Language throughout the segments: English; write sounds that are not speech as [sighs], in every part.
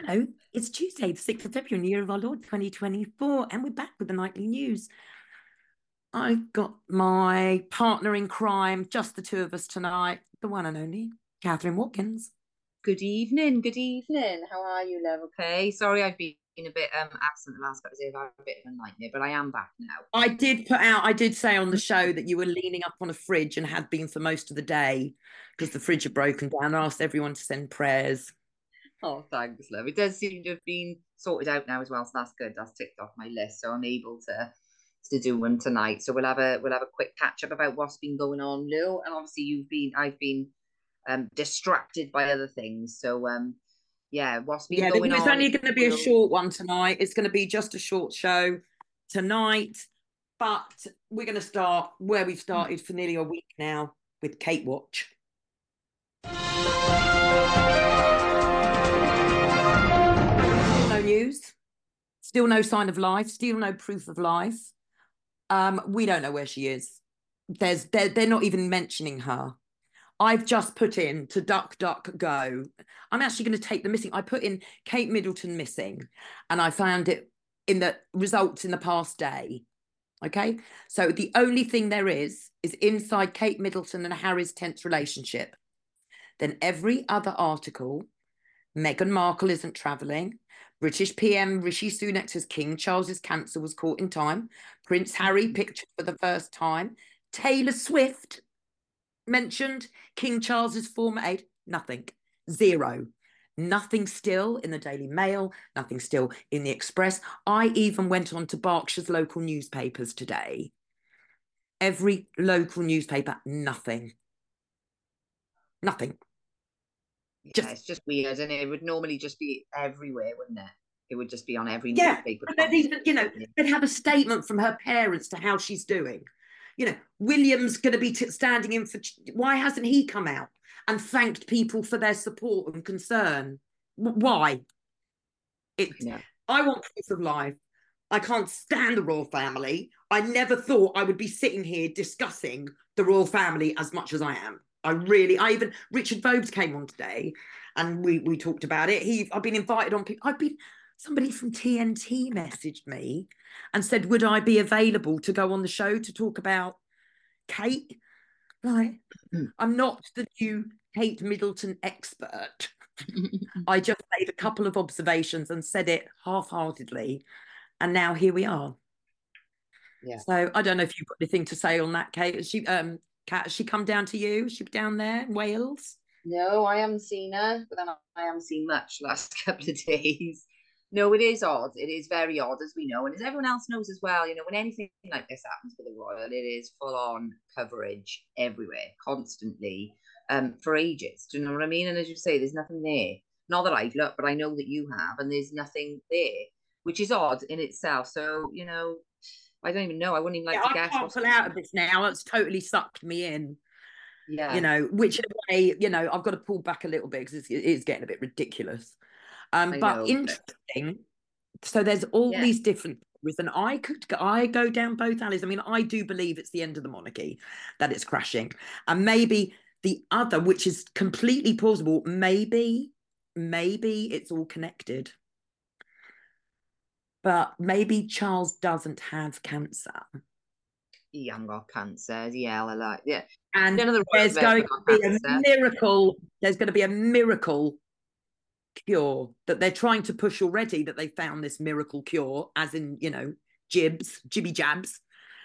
Hello, it's Tuesday, the 6th of February, in the year of our Lord 2024, and we're back with the nightly news. I've got my partner in crime, just the two of us tonight, the one and only Kathryn Watkins. Good evening, good evening. How are you, love? Okay. Sorry, I've been a bit um absent the last couple of days. I've a bit of a nightmare, but I am back now. I did put out, I did say on the show that you were leaning up on a fridge and had been for most of the day because the fridge had broken down. I asked everyone to send prayers. Oh, thanks, love. It does seem to have been sorted out now as well, so that's good. That's ticked off my list, so I'm able to to do one tonight. So we'll have a we'll have a quick catch up about what's been going on, Lou. And obviously you've been I've been um distracted by other things. So um yeah, what's been Yeah, going it's on? only going to be a short one tonight. It's going to be just a short show tonight, but we're going to start where we've started for nearly a week now with Kate Watch. Still no sign of life, still no proof of life. Um, we don't know where she is. There's they're, they're not even mentioning her. I've just put in to duck duck go. I'm actually going to take the missing. I put in Kate Middleton missing, and I found it in the results in the past day. Okay, so the only thing there is is inside Kate Middleton and Harry's tense relationship. Then every other article, Meghan Markle isn't travelling. British PM Rishi Sunak says King Charles's cancer was caught in time. Prince Harry mm-hmm. pictured for the first time. Taylor Swift mentioned. King Charles's former aide. Nothing. Zero. Nothing still in the Daily Mail. Nothing still in the Express. I even went on to Berkshire's local newspapers today. Every local newspaper, nothing. Nothing. Yeah, just- it's just weird, and it? it would normally just be everywhere, wouldn't it? It would just be on every Yeah, newspaper. They'd even, you know, they'd have a statement from her parents to how she's doing. You know, William's going to be t- standing in for. Why hasn't he come out and thanked people for their support and concern? Why? It. Yeah. I want proof of life. I can't stand the royal family. I never thought I would be sitting here discussing the royal family as much as I am. I really, I even Richard Vobes came on today, and we we talked about it. He, I've been invited on. I've been somebody from TNT messaged me and said, would I be available to go on the show to talk about Kate? Like, Mm. I'm not the new Kate Middleton expert. [laughs] I just made a couple of observations and said it half-heartedly, and now here we are. Yeah. So I don't know if you've got anything to say on that, Kate. She, um, Kat, has she come down to you? Is she down there in Wales? No, I haven't seen her, but then I haven't seen much last [laughs] couple of days. No, it is odd. It is very odd, as we know, and as everyone else knows as well. You know, when anything like this happens with the royal, it is full on coverage everywhere, constantly, um, for ages. Do you know what I mean? And as you say, there's nothing there. Not that I've looked, but I know that you have, and there's nothing there, which is odd in itself. So you know, I don't even know. I wouldn't even like yeah, to I can't pull out of this now. It's totally sucked me in. Yeah, you know, which in a way, you know, I've got to pull back a little bit because it's, it is getting a bit ridiculous. Um, I but know, interesting. So there's all Yeah. these different theories, and I could I go down both alleys. I mean, I do believe it's the end of the monarchy that it's crashing, and maybe the other, which is completely plausible, maybe maybe it's all connected. But maybe Charles doesn't have cancer. he hasn't got cancer. Yeah, I like yeah. And the there's going to be a miracle. There's going to be a miracle cure that they're trying to push already. That they found this miracle cure, as in you know jibs, jibby jabs.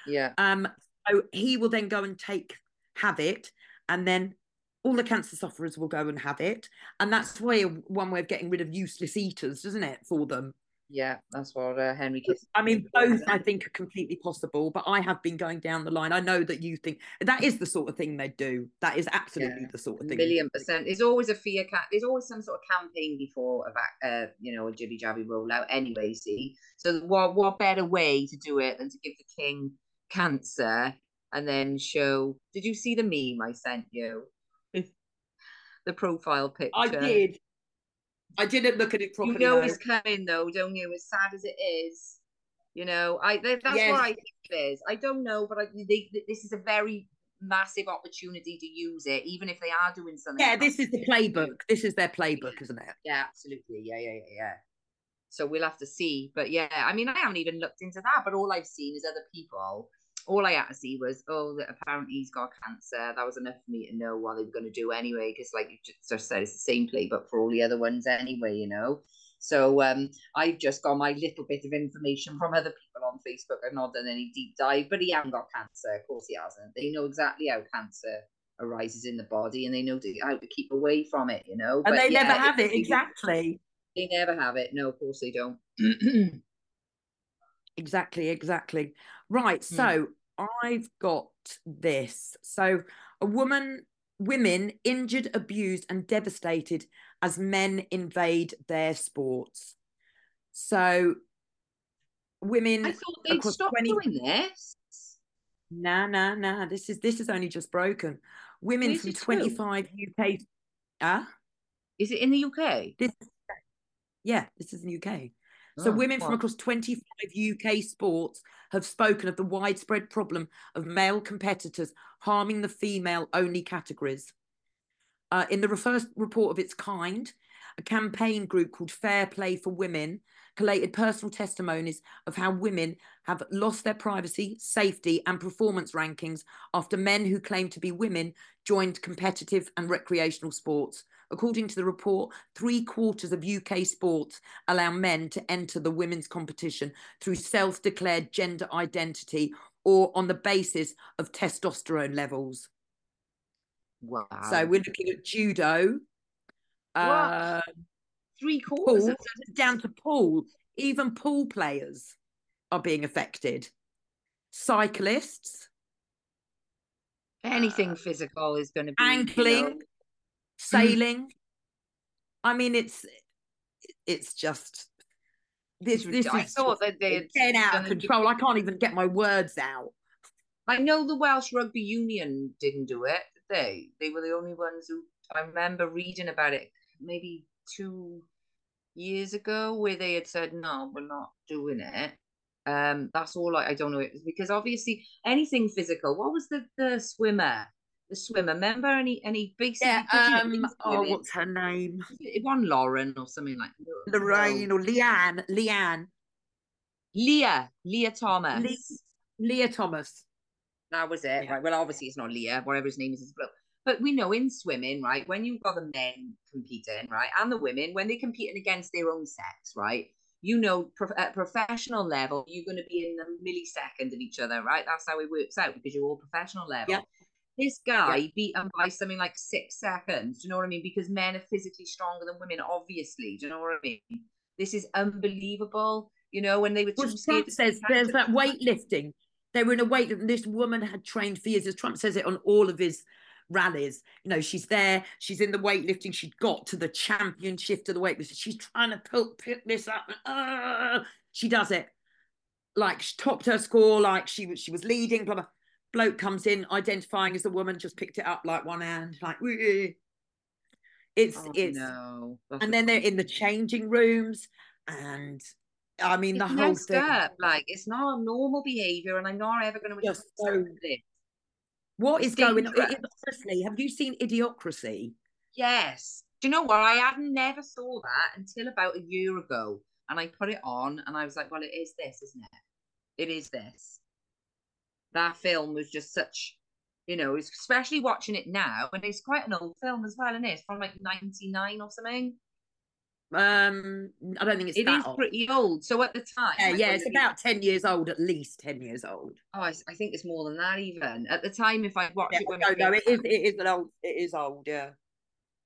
Yeah. Um, so he will then go and take have it, and then all the cancer sufferers will go and have it, and that's way one way of getting rid of useless eaters, doesn't it, for them? Yeah, that's what uh, Henry Kissinger. I mean, both I think are completely possible, but I have been going down the line. I know that you think that is the sort of thing they do. That is absolutely Yeah, the sort of thing. million percent. There's always a fear cat. There's always some sort of campaign before a vac- uh, you know, a jibby jabby rollout. Anyway, see. So what what better way to do it than to give the king cancer and then show? Did you see the meme I sent you? the profile picture. I did. I didn't look at it properly. You know though. he's coming though, don't you? As sad as it is, you know. I that's Yes. what I think it is. I don't know, but I, they, this is a very massive opportunity to use it, even if they are doing something. Yeah, this is the playbook. This is their playbook, isn't it? Yeah, absolutely. Yeah, yeah, yeah, yeah. So we'll have to see. But yeah, I mean, I haven't even looked into that, but all I've seen is other people. All I had to see was, oh, that apparently he's got cancer. That was enough for me to know what they were going to do anyway, because like you just said, it's the same playbook for all the other ones anyway, you know. So um, I've just got my little bit of information from other people on Facebook. I've not done any deep dive, but he hasn't got cancer. Of course, he hasn't. They know exactly how cancer arises in the body, and they know how to keep away from it. You know, and but they yeah, never have it exactly. They never have it. No, of course they don't. [clears throat] [coughs] exactly, exactly. Right. Hmm. So I've got this. So a woman women injured, abused, and devastated as men invade their sports. So, women. I thought they'd stop 20... doing this. Nah, nah, nah. This is this is only just broken. Women from twenty five UK. Ah, is it in the UK? This, yeah, this is in the UK. So, oh, women from across 25 UK sports have spoken of the widespread problem of male competitors harming the female only categories. Uh, in the first report of its kind, a campaign group called Fair Play for Women collated personal testimonies of how women have lost their privacy, safety, and performance rankings after men who claim to be women joined competitive and recreational sports. According to the report, three quarters of UK sports allow men to enter the women's competition through self declared gender identity or on the basis of testosterone levels. Wow. So we're looking at judo. Uh, Three quarters pool, down to pool. Even pool players are being affected. Cyclists. Anything uh, physical is going to be angling, you know... sailing. I mean, it's it's just this. This I is thought that they getting out of control. I can't even get my words out. I know the Welsh Rugby Union didn't do it they? They were the only ones who I remember reading about it maybe two years ago where they had said no, we're not doing it. Um, that's all I, I don't know it because obviously anything physical. What was the the swimmer? The swimmer. Remember any any basic? Yeah. Um. Oh, what's her name? Wasn't Lauren or something like Lorraine no. or Leanne. Leanne. Leah. Leah Thomas. Le- Leah Thomas. That was it, yeah. right? Well, obviously it's not Leah, whatever his name is, is. But we know in swimming, right, when you've got the men competing, right, and the women, when they're competing against their own sex, right, you know, pro- at professional level, you're going to be in the millisecond of each other, right? That's how it works out because you're all professional level. Yeah. This guy yeah. beat him by something like six seconds. Do you know what I mean? Because men are physically stronger than women, obviously. Do you know what I mean? This is unbelievable. You know, when they were well, scared. says there's that weightlifting they were in a weight that this woman had trained for years. As Trump says it on all of his rallies. You know, she's there, she's in the weightlifting, she got to the championship to the weightlifting. She's trying to pick, pick this up. And, Uh, she does it. Like she topped her score, like she was she was leading, blah blah. Bloke comes in, identifying as a woman, just picked it up like one hand, like it's oh, it's no. and then they're in the changing rooms and I mean, it's the whole thing. Up. Like, it's not a normal behavior, and I'm not ever going to accept so, this. What is going on? Honestly, have you seen Idiocracy? Yes. Do you know what? I had never saw that until about a year ago, and I put it on, and I was like, "Well, it is this, isn't it? It is this." That film was just such, you know, especially watching it now, and it's quite an old film as well, and it? it's from like '99 or something. Um, I don't think it's it is old. pretty old. So at the time, yeah, yeah, it's about ten years old, at least ten years old. Oh, I, I think it's more than that even. At the time, if I watched yeah, it, when no, no, it is, it is an old, it is old, yeah.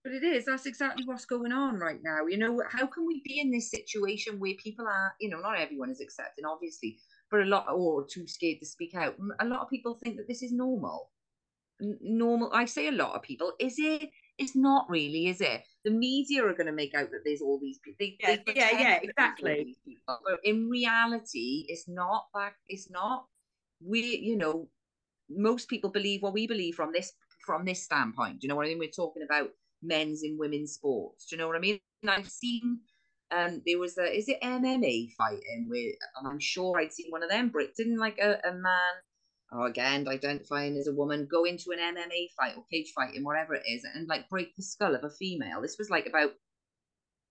But it is. That's exactly what's going on right now. You know, how can we be in this situation where people are, you know, not everyone is accepting, obviously, but a lot, or too scared to speak out. A lot of people think that this is normal. Normal. I say a lot of people. Is it? It's not really, is it? The media are going to make out that there's all these people. They, yeah, they yeah, yeah, exactly. But in reality, it's not that. It's not. We, you know, most people believe what we believe from this from this standpoint. Do you know what I mean? We're talking about men's and women's sports. Do you know what I mean? And I've seen um there was a is it MMA fighting where and I'm sure I'd seen one of them Brit didn't like a, a man or again identifying as a woman, go into an MMA fight or cage fighting, whatever it is, and like break the skull of a female. This was like about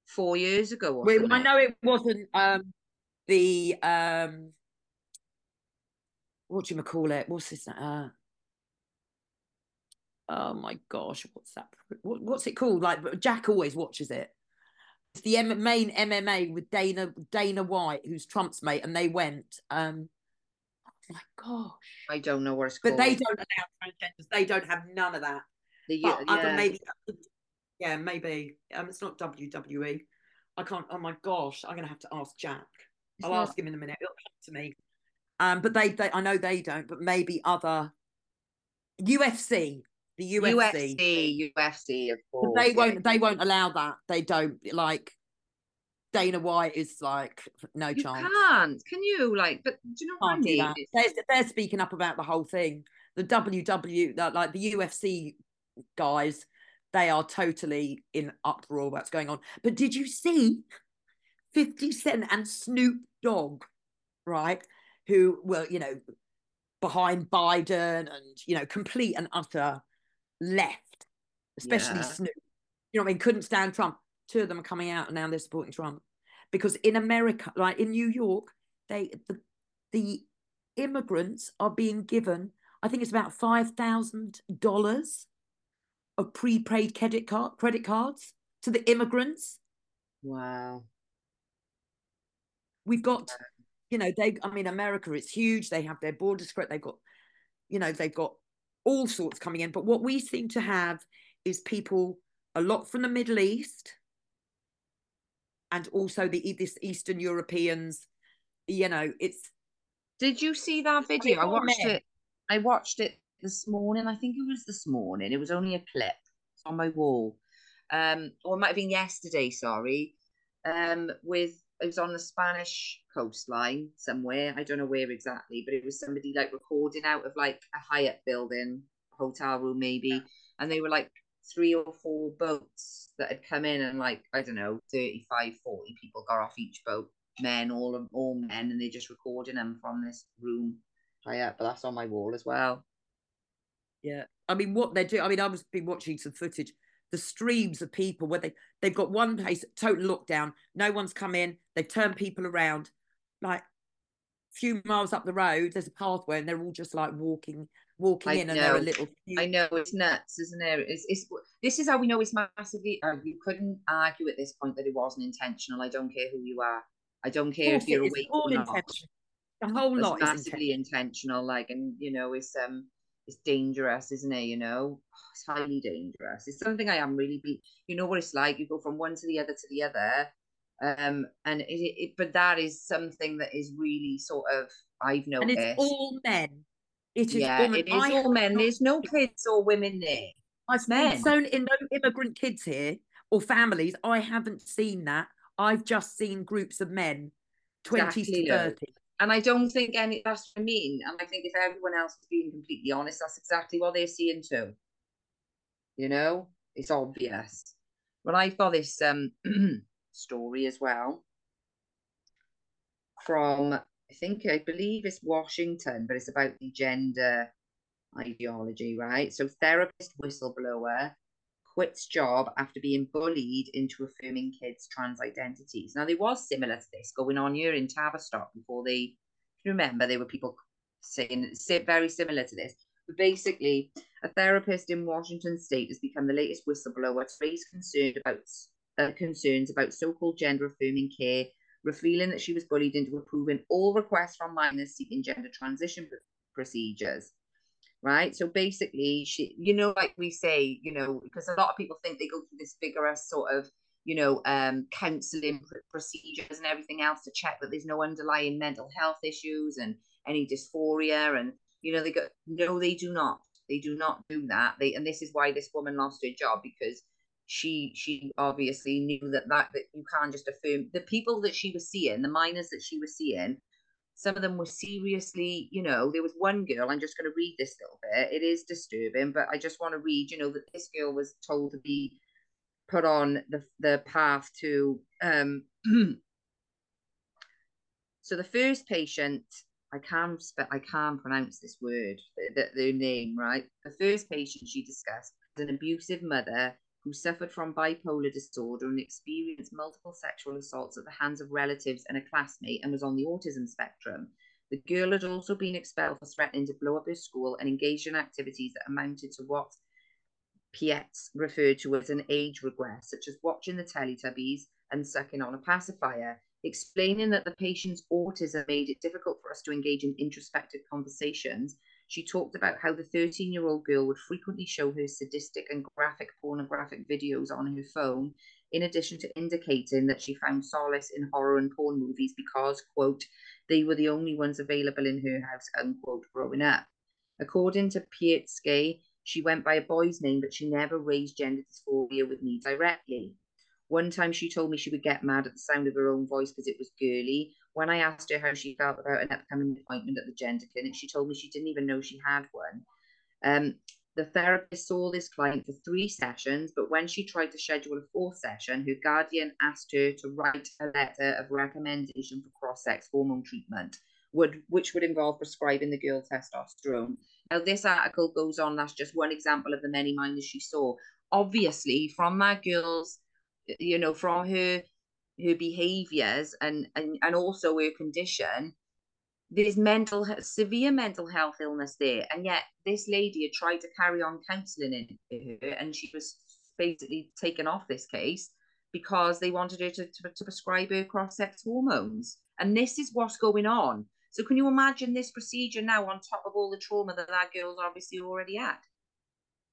four years ago. Wait, I know it wasn't um the um what do you call it? What's this? Uh, oh my gosh, what's that? What, what's it called? Like Jack always watches it. The M- main MMA with Dana Dana White, who's Trump's mate, and they went. um Oh my gosh, I don't know what it's going, but called. they don't allow transgenders. They don't have none of that. The, But yeah, other maybe, yeah, maybe. Um, it's not WWE. I can't. Oh my gosh, I'm gonna have to ask Jack. It's I'll not- ask him in a minute. It'll come to me. Um, but they, they, I know they don't. But maybe other UFC, the UFC, UFC, UFC, of course. they won't. They won't allow that. They don't like. Dana White is like no chance. You chance. can't, can you? Like, but do you know what I mean? They're, they're speaking up about the whole thing. The WW, like the UFC guys, they are totally in uproar what's going on. But did you see 50 Cent and Snoop Dogg, right? Who were, you know, behind Biden and, you know, complete and utter left, especially Yeah. Snoop. You know what I mean? Couldn't stand Trump. Two of them are coming out and now they're supporting Trump. Because in America, like in New York, they the, the immigrants are being given, I think it's about five thousand dollars of prepaid credit card credit cards to the immigrants. Wow. We've got, you know, they I mean, America is huge. They have their borders correct. They've got, you know, they've got all sorts coming in. But what we seem to have is people a lot from the Middle East and also the this Eastern Europeans. You know, it's Did you see that video? I watched it. I watched it this morning. I think it was this morning. It was only a clip. It's on my wall. Um, or it might have been yesterday, sorry. Um, with it was on the Spanish coastline somewhere. I don't know where exactly, but it was somebody like recording out of like a Hyatt building, hotel room maybe, and they were like three or four boats that had come in and like I don't know 35 40 people got off each boat men all of all men and they're just recording them from this room high up but that's on my wall as well Yeah, I mean, what they're doing. I mean, I was been watching some footage. The streams of people where they they've got one place total lockdown. No one's come in. They've turned people around. Like a few miles up the road, there's a pathway, and they're all just like walking, walking I in, and they're a know. little. I know it's nuts isn't it it's, it's this is how we know it's massively uh, you couldn't argue at this point that it wasn't intentional I don't care who you are I don't care if you're awake all or not intentional. The whole it's lot is massively intentional. intentional like and you know it's um it's dangerous isn't it you know [sighs] it's highly dangerous it's something I am really be you know what it's like you go from one to the other to the other um and it, it but that is something that is really sort of I've and noticed it's all men. It is yeah all men. it is I all men not there's no kids or women there I've men. so in no immigrant kids here or families. I haven't seen that. I've just seen groups of men, twenties Exactly, to no. thirty. And I don't think any that's what I mean. And I think if everyone else is being completely honest, that's exactly what they're seeing too. You know, it's obvious. When I've got this um [clears throat] story as well from I think I believe it's Washington, but it's about the gender ideology, right? So therapist whistleblower quits job after being bullied into affirming kids' trans identities. Now there was similar to this going on here in Tavistock before they remember there were people saying very similar to this. But basically, a therapist in Washington State has become the latest whistleblower to raise concern about uh, concerns about so-called gender affirming care, revealing that she was bullied into approving all requests from minors seeking gender transition pr- procedures right? So basically, she, you know, like we say, you know, because a lot of people think they go through this vigorous sort of, you know, um, counselling pr- procedures and everything else to check that there's no underlying mental health issues and any dysphoria, and you know, they go, no, they do not, they do not do that. They, and this is why this woman lost her job because she she obviously knew that that that you can't just affirm the people that she was seeing, the minors that she was seeing some of them were seriously, you know, there was one girl, I'm just going to read this little bit. It is disturbing, but I just want to read, you know, that this girl was told to be put on the, the path to, um, [clears throat] so the first patient I can't spe- I can't pronounce this word, the, the, name, right? The first patient she discussed was an abusive mother who suffered from bipolar disorder and experienced multiple sexual assaults at the hands of relatives and a classmate and was on the autism spectrum. The girl had also been expelled for threatening to blow up her school and engaged in activities that amounted to what Pietz referred to as an age regress, such as watching the Teletubbies and sucking on a pacifier, explaining that the patient's autism made it difficult for us to engage in introspective conversations. She talked about how the 13 year old girl would frequently show her sadistic and graphic pornographic videos on her phone, in addition to indicating that she found solace in horror and porn movies because, quote, they were the only ones available in her house, unquote, growing up. According to Pietzke, she went by a boy's name, but she never raised gender dysphoria with me directly. One time she told me she would get mad at the sound of her own voice because it was girly. When I asked her how she felt about an upcoming appointment at the gender clinic, she told me she didn't even know she had one. Um, the therapist saw this client for three sessions, but when she tried to schedule a fourth session, her guardian asked her to write a letter of recommendation for cross sex hormone treatment, would, which would involve prescribing the girl testosterone. Now, this article goes on, that's just one example of the many minors she saw. Obviously, from that girl's, you know, from her her behaviors and, and and also her condition there's mental severe mental health illness there. And yet this lady had tried to carry on counseling in her and she was basically taken off this case because they wanted her to, to, to prescribe her cross-sex hormones. And this is what's going on. So can you imagine this procedure now on top of all the trauma that that girl's obviously already had?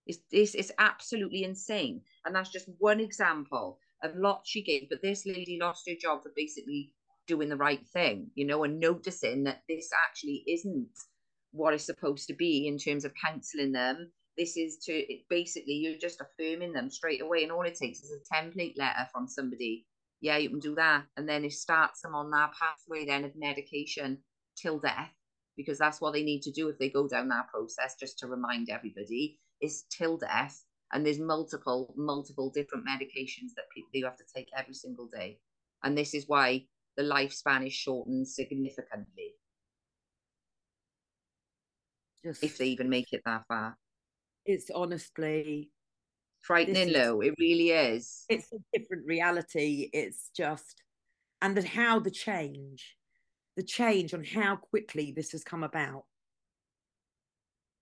It's, it's, it's absolutely insane. And that's just one example of lot she gave but this lady lost her job for basically doing the right thing, you know, and noticing that this actually isn't what it's supposed to be in terms of counseling them. This is to basically you're just affirming them straight away, and all it takes is a template letter from somebody. Yeah, you can do that, and then it starts them on that pathway then of medication till death, because that's what they need to do if they go down that process. Just to remind everybody, is till death, and there's multiple, multiple different medications that people you have to take every single day, and this is why the lifespan is shortened significantly. Just, if they even make it that far. It's honestly frightening, Lou. It really is. It's a different reality. It's just, and that how the change, the change on how quickly this has come about.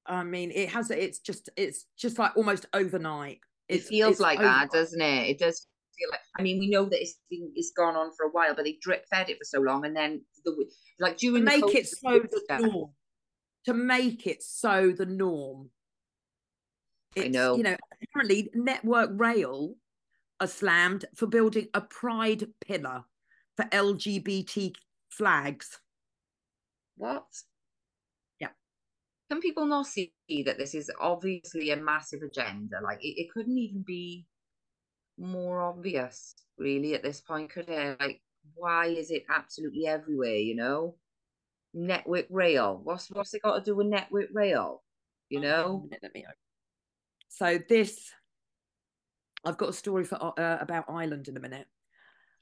I mean, it has. It's just. It's just like almost overnight. It's, it feels like overnight. that, doesn't it? It does feel like I mean we know that it's been it's gone on for a while, but they drip fed it for so long, and then the like during make it so the norm. To make it so the norm. It's, I know. You know, apparently Network Rail are slammed for building a pride pillar for LGBT flags. What? Can people not see that this is obviously a massive agenda? Like it, it couldn't even be more obvious, really, at this point, could it? Like, why is it absolutely everywhere, you know? Network rail. What's what's it got to do with network rail? You know? Let me so this I've got a story for uh, about Ireland in a minute.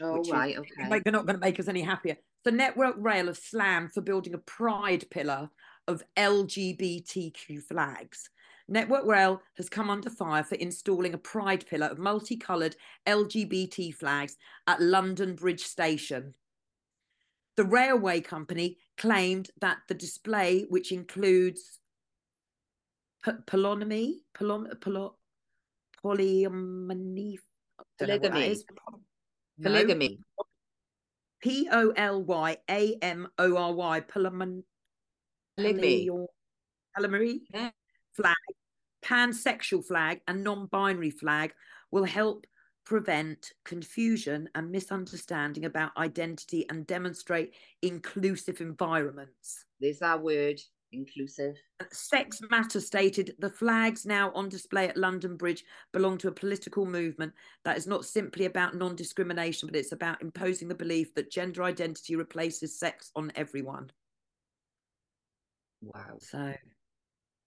Oh right, is, okay. They're not going to make us any happier. The Network Rail have slammed for building a pride pillar of LGBTQ flags. Network Rail has come under fire for installing a pride pillar of multicoloured LGBT flags at London Bridge Station. The railway company claimed that the display, which includes polygamy, polygamy, polygamy, polygamy, P O L Y A M O R Y, polygamy, polygamy, flag pansexual flag and non-binary flag will help prevent confusion and misunderstanding about identity and demonstrate inclusive environments. There's our word, inclusive. Sex Matter stated the flags now on display at London Bridge belong to a political movement that is not simply about non discrimination, but it's about imposing the belief that gender identity replaces sex on everyone. Wow. So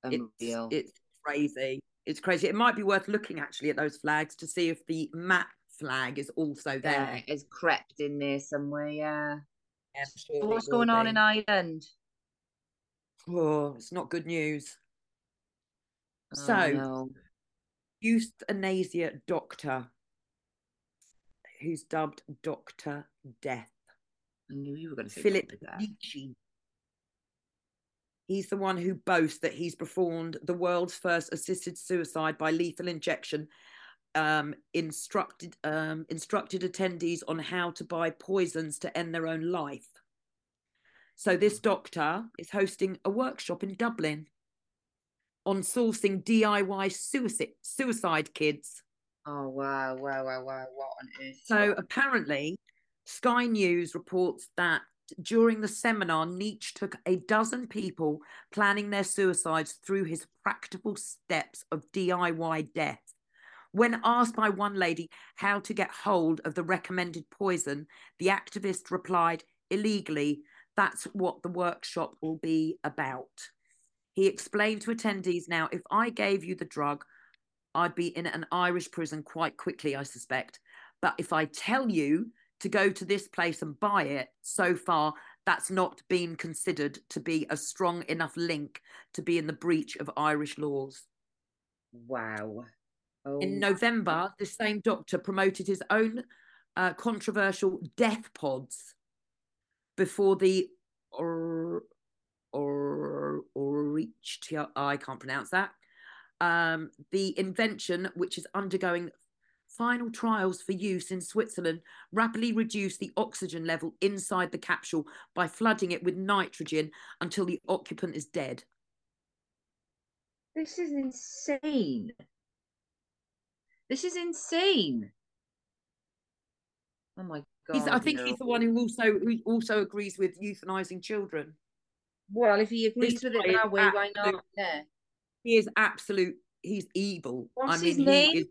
it's, it's crazy. It's crazy. It might be worth looking actually at those flags to see if the map flag is also there. Yeah, it's crept in there somewhere. Yeah. yeah sure what's going on in Ireland? Oh, it's not good news. Oh, So- no. Euthanasia doctor, who's dubbed Doctor Death, I knew you were going to say Philip Nitschke. He's the one who boasts that he's performed the world's first assisted suicide by lethal injection. Um, instructed um, instructed attendees on how to buy poisons to end their own life. So this doctor is hosting a workshop in Dublin on sourcing DIY suicide suicide kits. Oh wow, wow, wow, wow! What on earth? So apparently, Sky News reports that during the seminar, Nitschke took a dozen people planning their suicides through his practical steps of DIY death. When asked by one lady how to get hold of the recommended poison, the activist replied, illegally, that's what the workshop will be about. He explained to attendees now, if I gave you the drug, I'd be in an Irish prison quite quickly, I suspect. But if I tell you to go to this place and buy it, so far that's not been considered to be a strong enough link to be in the breach of Irish laws. wow. Oh, In November, the same doctor promoted his own uh, controversial death pods before the or or or reached I can't pronounce that. Um, the invention, which is undergoing final trials for use in Switzerland, rapidly reduced the oxygen level inside the capsule by flooding it with nitrogen until the occupant is dead. this is insane. This is insane. Oh my god! He's, I think no. he's the one who also who also agrees with euthanizing children. Well, if he agrees This with it that way, why not? Yeah. He is absolute. He's evil. What's I mean, his he name?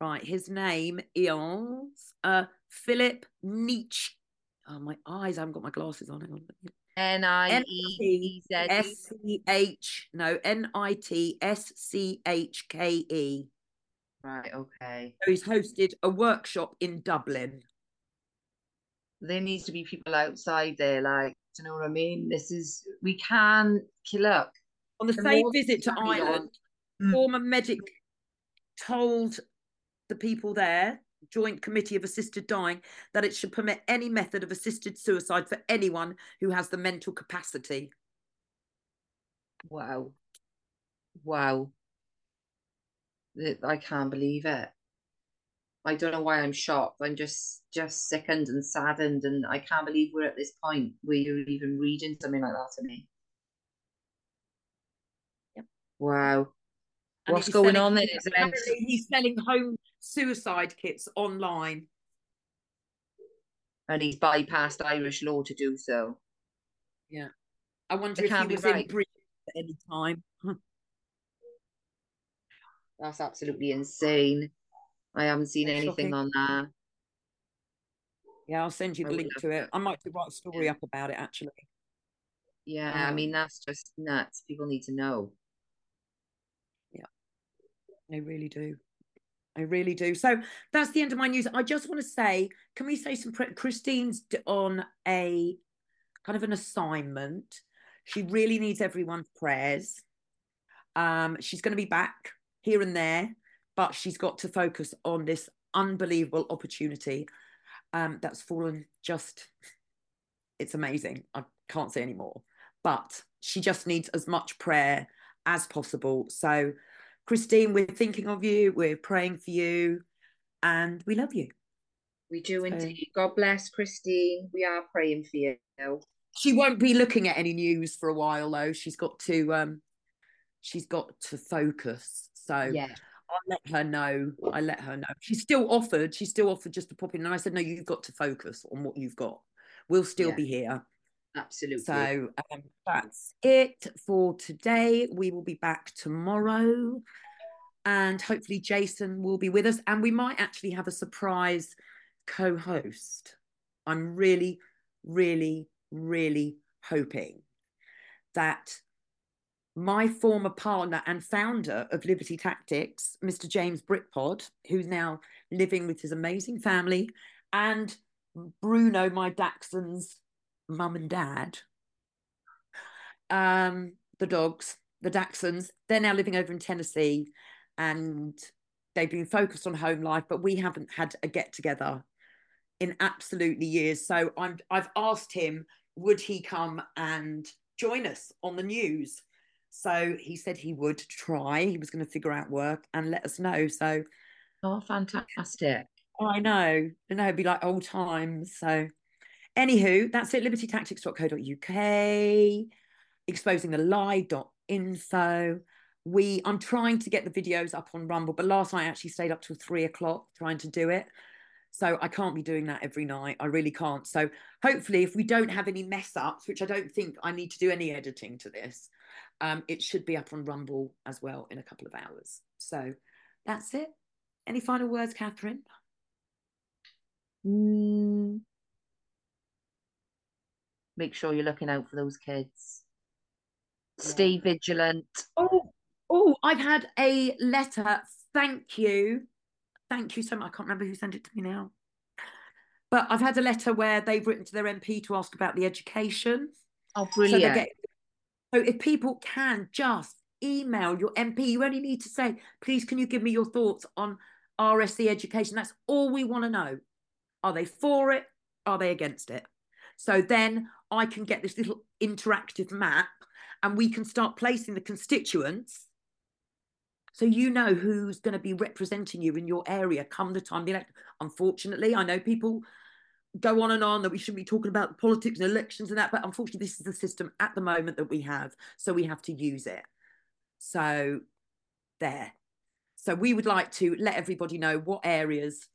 Right, his name is uh, Philip Nitschke. Oh, my eyes! I haven't got my glasses on. Hang on. N I E Z. S C H no N I T S C H K E. Right. Okay. So he's hosted a workshop in Dublin. There needs to be people outside there, like, do you know what I mean? This is we can kill up. On the The same visit to carry on. Ireland, Mm. former medic told the people there, Joint Committee of Assisted Dying, that it should permit any method of assisted suicide for anyone who has the mental capacity. Wow. Wow. I can't believe it. I don't know why I'm shocked. I'm just just sickened and saddened, and I can't believe we're at this point where you're even reading something like that to me. Yep. Wow. What's going selling- on it Apparently, he's selling home suicide kits online. and he's bypassed Irish law to do so. Yeah. I wonder It if he was right. in Britain at any time. [laughs] That's absolutely insane. I haven't seen That's anything shocking. on that. Yeah, I'll send you the link to it. I might do write a story up about it actually. Yeah, I Um, mean that's just nuts. People need to know. I really do. I really do. So that's the end of my news. I just want to say, can we say some? Christine's on a kind of an assignment. She really needs everyone's prayers. Um, she's going to be back here and there, but she's got to focus on this unbelievable opportunity um, that's fallen. Just, it's amazing. I can't say any more, but she just needs as much prayer as possible. So, Christine, we're thinking of you. We're praying for you, and we love you. We do indeed. God bless Christine. We are praying for you. She won't be looking at any news for a while, though. She's got to, um, she's got to focus. So Yeah. I let her know. I let her know. She's still offered. She's still offered just to pop in, and I said, no, you've got to focus on what you've got. We'll still Yeah. be here. Absolutely. So um, that's it for today. We will be back tomorrow. And hopefully, Jason will be with us. And we might actually have a surprise co host. I'm really, really, really hoping that my former partner and founder of Liberty Tactics, Mr. James Brickpod, who's now living with his amazing family, and Bruno, my Dachshund's mum and dad, um, the dogs, the Dachshunds. They're now living over in Tennessee, and they've been focused on home life, but we haven't had a get together in absolutely years. So I'm I've asked him would he come and join us on the news. So he said he would try. He was going to figure out work and let us know. So oh, fantastic! I know. I know it'd be like old times. So anywho, that's it. Libertytactics.co.uk, exposing the lie.info. We I'm trying to get the videos up on Rumble, but last night I actually stayed up till three o'clock trying to do it. So I can't be doing that every night. I really can't. So hopefully, if we don't have any mess ups, which I don't think I need to do any editing to this, um, it should be up on Rumble as well in a couple of hours. So that's it. Any final words, Kathryn? Mm. Make sure you're looking out for those kids. Yeah. Stay vigilant. Oh, oh, I've had a letter. Thank you Thank you so much. I can't remember who sent it to me now. But I've had a letter where they've written to their MP to ask about the education. Oh, brilliant. So, get, so if people can just email your MP, you only need to say, please, can you give me your thoughts on RSE education? That's all we want to know. Are they for it? Are they against it? So then I can get this little interactive map and we can start placing the constituents so you know who's going to be representing you in your area come the time the election. Unfortunately, I know people go on and on that we shouldn't be talking about politics and elections and that, but unfortunately, this is the system at the moment that we have. So we have to use it. So there. So we would like to let everybody know what areas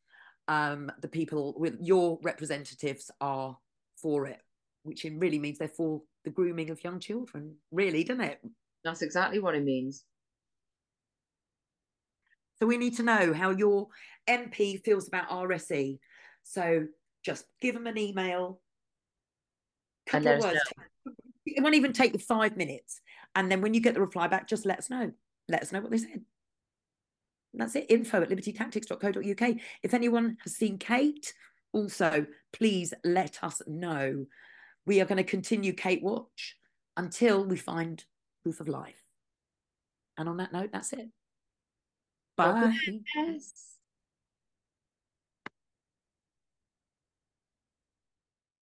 um, the people with your representatives are for it, which really means they're for the grooming of young children, really, doesn't it? That's exactly what it means. So we need to know how your MP feels about RSE. So just give them an email. Couple of words. No. It won't even take you five minutes. And then when you get the reply back, just let us know. Let us know what they said. And that's it. Info at libertytactics.co.uk. If anyone has seen Kate, also please let us know. We are going to continue Kate Watch until we find proof of life. And on that note, that's it. Bye. Yes.